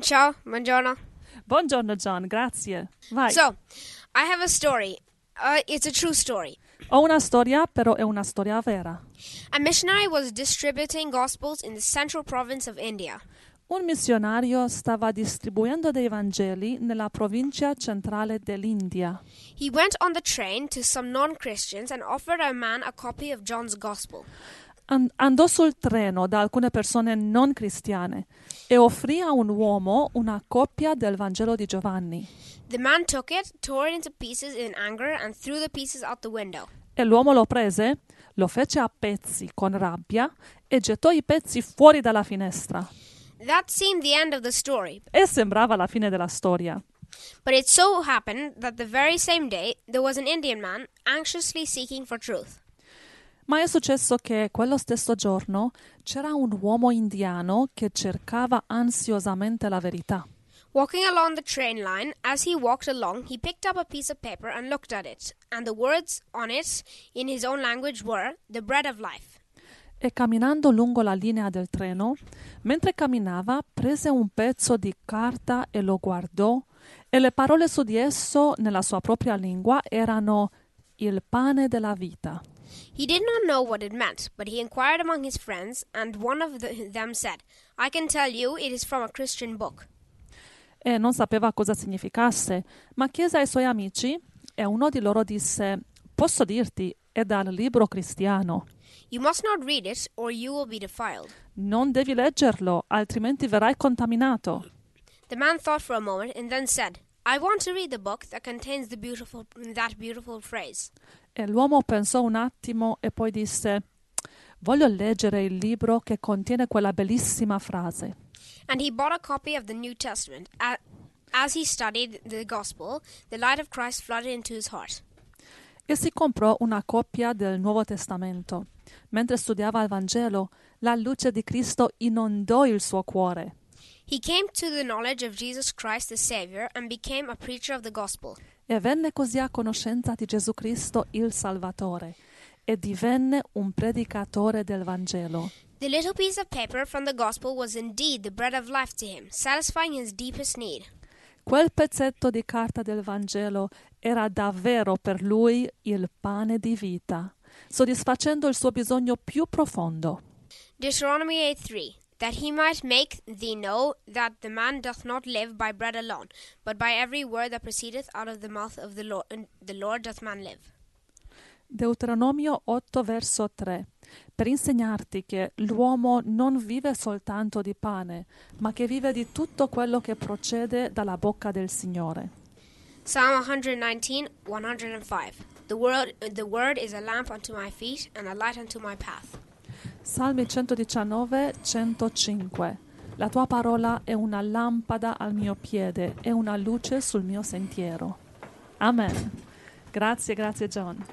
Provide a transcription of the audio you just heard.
Ciao, buongiorno. Buongiorno John, grazie. Vai. So, I have a story. Uh, it's a true story. Ho una storia, però è una storia vera. A missionary was distributing gospels in the central province of India. Un missionario stava distribuendo dei Vangeli nella provincia centrale dell'India. He went on the train to some non Christians and offered a man a copy of John's Gospel. An- andò sul treno da alcune persone non cristiane e offrì a un uomo una copia del Vangelo di Giovanni. The man took it, tore it into pieces in anger, and threw the pieces out the window. E l'uomo lo prese, lo fece a pezzi con rabbia e gettò i pezzi fuori dalla finestra. That seemed the end of the story, E sembrava la fine della storia. but it so happened that the very same day there was an Indian man anxiously seeking for truth. Ma è successo che quello stesso giorno c'era un uomo indiano che cercava ansiosamente la verità. Walking along the train line, as he walked along, he picked up a piece of paper and looked at it, and the words on it in his own language were, The bread of life. E camminando lungo la linea del treno, mentre camminava, prese un pezzo di carta e lo guardò, e le parole su di esso nella sua propria lingua erano il pane della vita. He did not know what it meant, but he inquired among his friends, and one of the, them said, I can tell you it is from a Christian book. E non sapeva cosa significasse, ma chiese ai suoi amici, e uno di loro disse: Posso dirti, è dal libro cristiano. You must not read it, or you will be defiled. Non devi leggerlo, altrimenti verrai contaminato. The man thought for a moment and then said, I want to read the book that contains the beautiful that beautiful phrase. E l'uomo pensò un attimo e poi disse: Voglio leggere il libro che contiene quella bellissima frase. And he bought a copy of the New Testament. As he studied the gospel, the light of Christ flooded into his heart. E si comprò una copia del Nuovo Testamento. Mentre studiava il Vangelo, la luce di Cristo inondò il suo cuore. He came to the knowledge of Jesus Christ the Savior and became a preacher of the gospel. E venne così a conoscenza di Gesù Cristo il Salvatore e divenne un predicatore del Vangelo. The little piece of paper from the gospel was indeed the bread of life to him, satisfying his deepest need. Quel pezzetto di carta del Vangelo era davvero per lui il pane di vita, soddisfacendo il suo bisogno più profondo. Deuteronomy 8 3 That he might make thee know that the man doth not live by bread alone, but by every word that proceedeth out of the mouth of the Lord, the Lord doth man live. Deuteronomio 8 verso 3 per insegnarti che l'uomo non vive soltanto di pane, ma che vive di tutto quello che procede dalla bocca del Signore. Psalm 119 105 The word, the word is a lamp unto my feet and a light unto my path. Salmi 119 105 La tua parola è una lampada al mio piede e una luce sul mio sentiero. Amen. Grazie, grazie John.